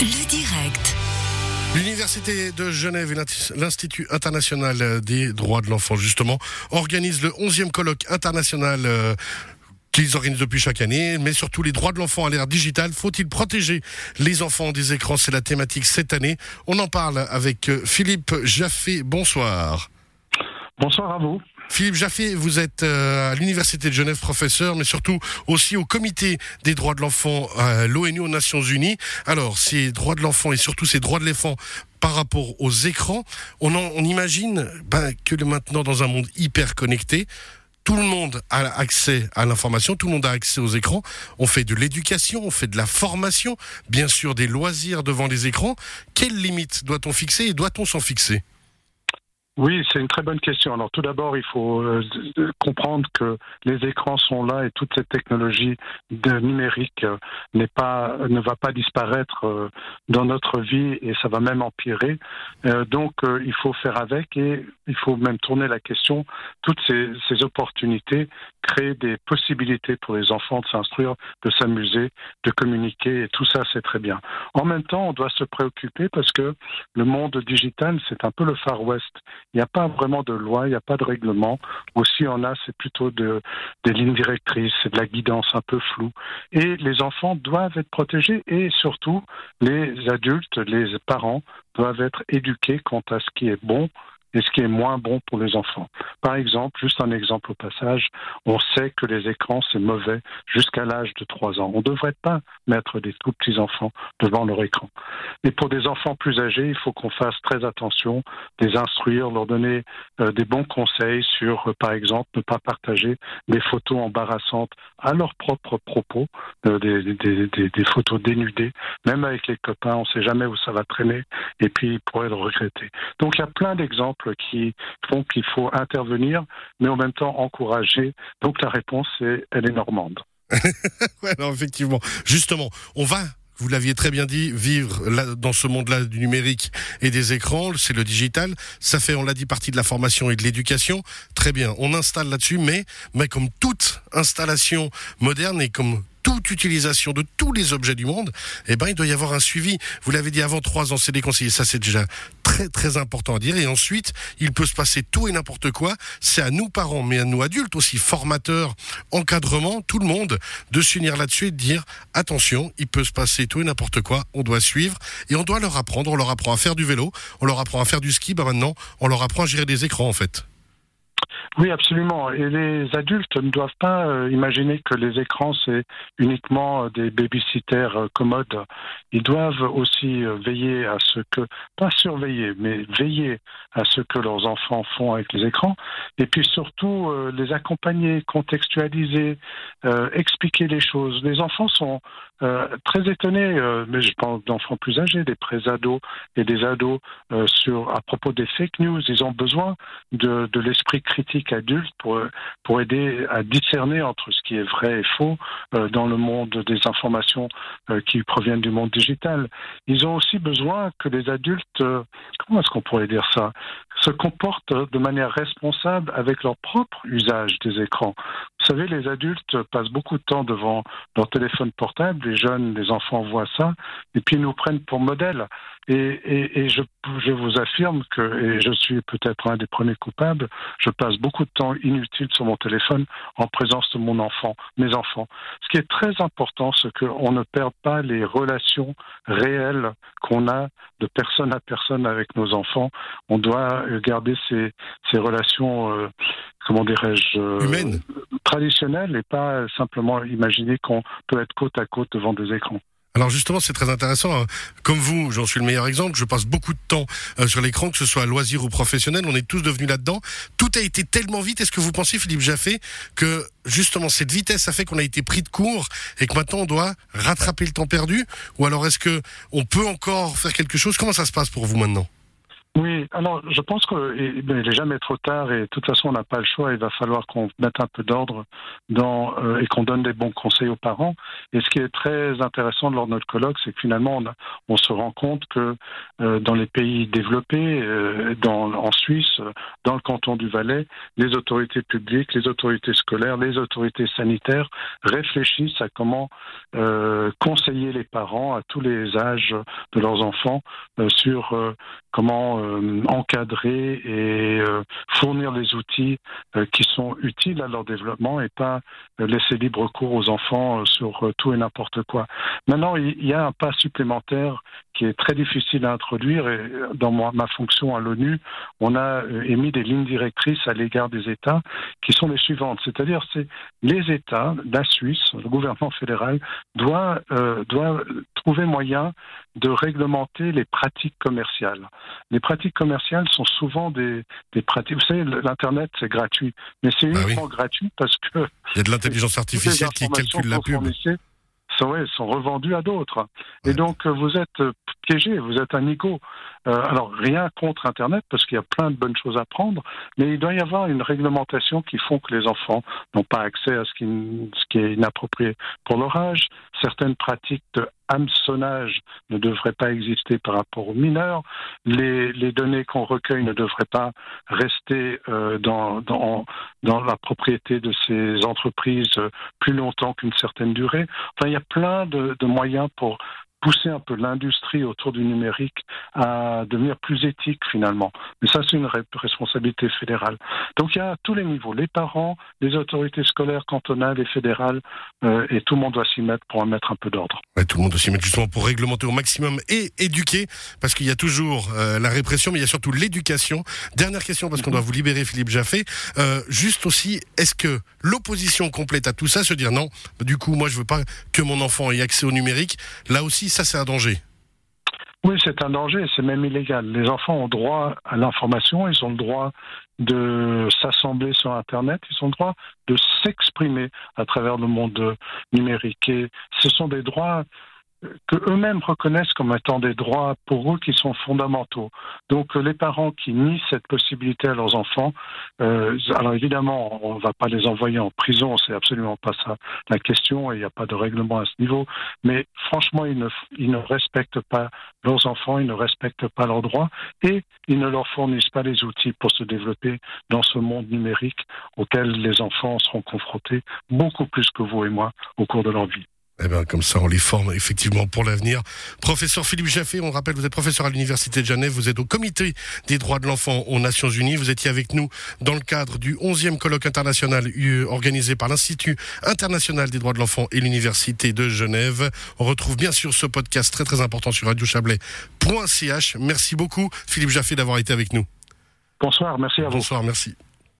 Le direct. L'Université de Genève et l'Institut international des droits de l'enfant, justement, organisent le 11e colloque international euh, qu'ils organisent depuis chaque année, mais surtout les droits de l'enfant à l'ère digitale. Faut-il protéger les enfants des écrans? C'est la thématique cette année. On en parle avec euh, Philippe Jaffé. Bonsoir. Bonsoir à vous. Philippe Jaffé, vous êtes euh, à l'Université de Genève professeur, mais surtout aussi au Comité des droits de l'enfant à l'ONU aux Nations Unies. Alors, ces droits de l'enfant et surtout ces droits de l'enfant par rapport aux écrans, on, on imagine ben, que maintenant, dans un monde hyper connecté, tout le monde a accès à l'information, tout le monde a accès aux écrans. On fait de l'éducation, on fait de la formation, bien sûr des loisirs devant les écrans. Quelles limites doit-on fixer et doit-on s'en fixer? Oui, c'est une très bonne question. Alors tout d'abord, il faut euh, comprendre que les écrans sont là et toute cette technologie de numérique euh, n'est pas, ne va pas disparaître euh, dans notre vie et ça va même empirer. donc il faut faire avec et il faut même tourner la question. Toutes ces, ces opportunités créent des possibilités pour les enfants de s'instruire, de s'amuser, de communiquer et tout ça c'est très bien. En même temps, on doit se préoccuper parce que le monde digital c'est un peu le Far West il n'y a pas vraiment de loi, il n'y a pas de règlement. Aussi, on a, c'est plutôt de, des lignes directrices, c'est de la guidance un peu floue. Et les enfants doivent être protégés et surtout, les adultes, les parents doivent être éduqués quant à ce qui est bon et ce qui est moins bon pour les enfants. Par exemple, juste un exemple au passage, on sait que les écrans, c'est mauvais jusqu'à l'âge de 3 ans. On ne devrait pas mettre des tout petits enfants devant leur écran. Et pour des enfants plus âgés, il faut qu'on fasse très attention, les instruire, leur donner euh, des bons conseils sur, euh, par exemple, ne pas partager des photos embarrassantes à leur propre propos, euh, des, des, photos dénudées, même avec les copains, on ne sait jamais où ça va traîner, et puis ils pourraient le regretter. Donc il y a plein d'exemples qui font qu'il faut intervenir, mais en même temps encourager. Donc la réponse, elle est normande. ouais, effectivement. Justement, on va vous l'aviez très bien dit, vivre dans ce monde-là du numérique et des écrans, c'est le digital. Ça fait, on l'a dit, partie de la formation et de l'éducation. Très bien, on installe là-dessus, mais, mais comme toute installation moderne et comme toute utilisation de tous les objets du monde, eh ben, il doit y avoir un suivi. Vous l'avez dit avant trois ans, c'est déconseillé. Ça, c'est déjà très, très important à dire. Et ensuite, il peut se passer tout et n'importe quoi. C'est à nous parents, mais à nous adultes aussi, formateurs, encadrement, tout le monde, de s'unir là-dessus et de dire, attention, il peut se passer tout et n'importe quoi. On doit suivre et on doit leur apprendre. On leur apprend à faire du vélo. On leur apprend à faire du ski. Bah, maintenant, on leur apprend à gérer des écrans, en fait. Oui, absolument. Et les adultes ne doivent pas euh, imaginer que les écrans, c'est uniquement euh, des babysitters euh, commodes. Ils doivent aussi veiller à ce que, pas surveiller, mais veiller à ce que leurs enfants font avec les écrans. Et puis surtout, les accompagner, contextualiser, expliquer les choses. Les enfants sont très étonnés, mais je pense d'enfants plus âgés, des pré-ados et des ados, sur, à propos des fake news. Ils ont besoin de l'esprit critique adulte pour, pour aider à discerner entre ce qui est vrai et faux euh, dans le monde des informations euh, qui proviennent du monde digital. Ils ont aussi besoin que les adultes, euh, comment est-ce qu'on pourrait dire ça, se comportent de manière responsable avec leur propre usage des écrans. Vous savez, les adultes passent beaucoup de temps devant leur téléphone portable, les jeunes, les enfants voient ça, et puis ils nous prennent pour modèle. Et, et, et je, je, vous affirme que, et je suis peut-être un des premiers coupables, je passe beaucoup de temps inutile sur mon téléphone en présence de mon enfant, mes enfants. Ce qui est très important, c'est qu'on ne perde pas les relations réelles qu'on a de personne à personne avec nos enfants. On doit garder ces, ces relations, euh, comment dirais-je, euh, traditionnelles et pas simplement imaginer qu'on peut être côte à côte devant des écrans. Alors justement, c'est très intéressant. Hein. Comme vous, j'en suis le meilleur exemple. Je passe beaucoup de temps euh, sur l'écran, que ce soit loisir ou professionnel. On est tous devenus là-dedans. Tout a été tellement vite. Est-ce que vous pensez, Philippe Jaffé, que justement cette vitesse a fait qu'on a été pris de court et que maintenant on doit rattraper le temps perdu? Ou alors est-ce que on peut encore faire quelque chose? Comment ça se passe pour vous maintenant? Oui, alors je pense qu'il n'est jamais trop tard et de toute façon on n'a pas le choix. Il va falloir qu'on mette un peu d'ordre dans euh, et qu'on donne des bons conseils aux parents. Et ce qui est très intéressant lors de notre colloque, c'est que finalement on, on, se rend compte que euh, dans les pays développés, euh, dans, en Suisse, dans le canton du Valais, les autorités publiques, les autorités scolaires, les autorités sanitaires réfléchissent à comment conseiller les parents à tous les âges de leurs enfants sur comment euh, encadrer et euh, fournir les outils euh, qui sont utiles à leur développement et pas laisser libre cours aux enfants sur tout et n'importe quoi. Maintenant, il y a un pas supplémentaire qui est très difficile à introduire et dans ma fonction à l'ONU, on a émis des lignes directrices à l'égard des États qui sont les suivantes, c'est-à-dire c'est les États, la Suisse, le gouvernement fédéral doit trouver moyen de réglementer les pratiques commerciales. Commerciales sont souvent des, des pratiques. Vous savez, l'Internet, c'est gratuit. Mais c'est bah uniquement gratuit parce que. Il y a de l'intelligence artificielle qui calcule la pub. Sont, sont revendus à d'autres. Et donc, vous êtes piégé, vous êtes un ego. Euh, alors, rien contre Internet, parce qu'il y a plein de bonnes choses à prendre, mais il doit y avoir une réglementation qui font que les enfants n'ont pas accès à ce qui, ce qui est inapproprié pour leur âge. Certaines pratiques de hameçonnage ne devraient pas exister par rapport aux mineurs. Les, les données qu'on recueille ne devraient pas rester euh, dans, dans, dans, la propriété de ces entreprises plus longtemps qu'une certaine durée. Enfin, il y a plein de, de moyens pour pousser un peu l'industrie autour du numérique à devenir plus éthique finalement. Mais ça, c'est une responsabilité fédérale. Donc il y a à tous les niveaux, les parents, les autorités scolaires cantonales et fédérales, euh, et tout le monde doit s'y mettre pour en mettre un peu d'ordre. tout le monde doit s'y mettre justement pour réglementer au maximum et éduquer, parce qu'il y a toujours euh, la répression, mais il y a surtout l'éducation. Dernière question, parce qu'on doit vous libérer, Philippe Jaffé. Euh, juste aussi, est-ce que l'opposition complète à tout ça, se dire non, du coup, moi je veux pas que mon enfant ait accès au numérique, là aussi, ça c'est un danger. Oui, c'est un danger, c'est même illégal. Les enfants ont droit à l'information, ils ont le droit de s'assembler sur Internet, ils ont le droit de s'exprimer à travers le monde numérique. Et ce sont des droits que eux-mêmes reconnaissent comme étant des droits pour eux qui sont fondamentaux. Donc euh, les parents qui nient cette possibilité à leurs enfants, euh, alors évidemment on ne va pas les envoyer en prison, c'est absolument pas ça la question et il n'y a pas de règlement à ce niveau, mais franchement ils ne, ils ne respectent pas leurs enfants, ils ne respectent pas leurs droits et ils ne leur fournissent pas les outils pour se développer dans ce monde numérique auquel les enfants seront confrontés beaucoup plus que vous et moi au cours de leur vie. Eh bien, comme ça, on les forme effectivement pour l'avenir. Professeur Philippe Jaffé, on rappelle, vous êtes professeur à l'Université de Genève, vous êtes au Comité des droits de l'enfant aux Nations Unies. Vous étiez avec nous dans le cadre du 11e colloque international organisé par l'Institut international des droits de l'enfant et l'Université de Genève. On retrouve bien sûr ce podcast très très important sur radiochablais.ch. Merci beaucoup, Philippe Jaffé, d'avoir été avec nous. Bonsoir, merci à vous. Bonsoir, merci.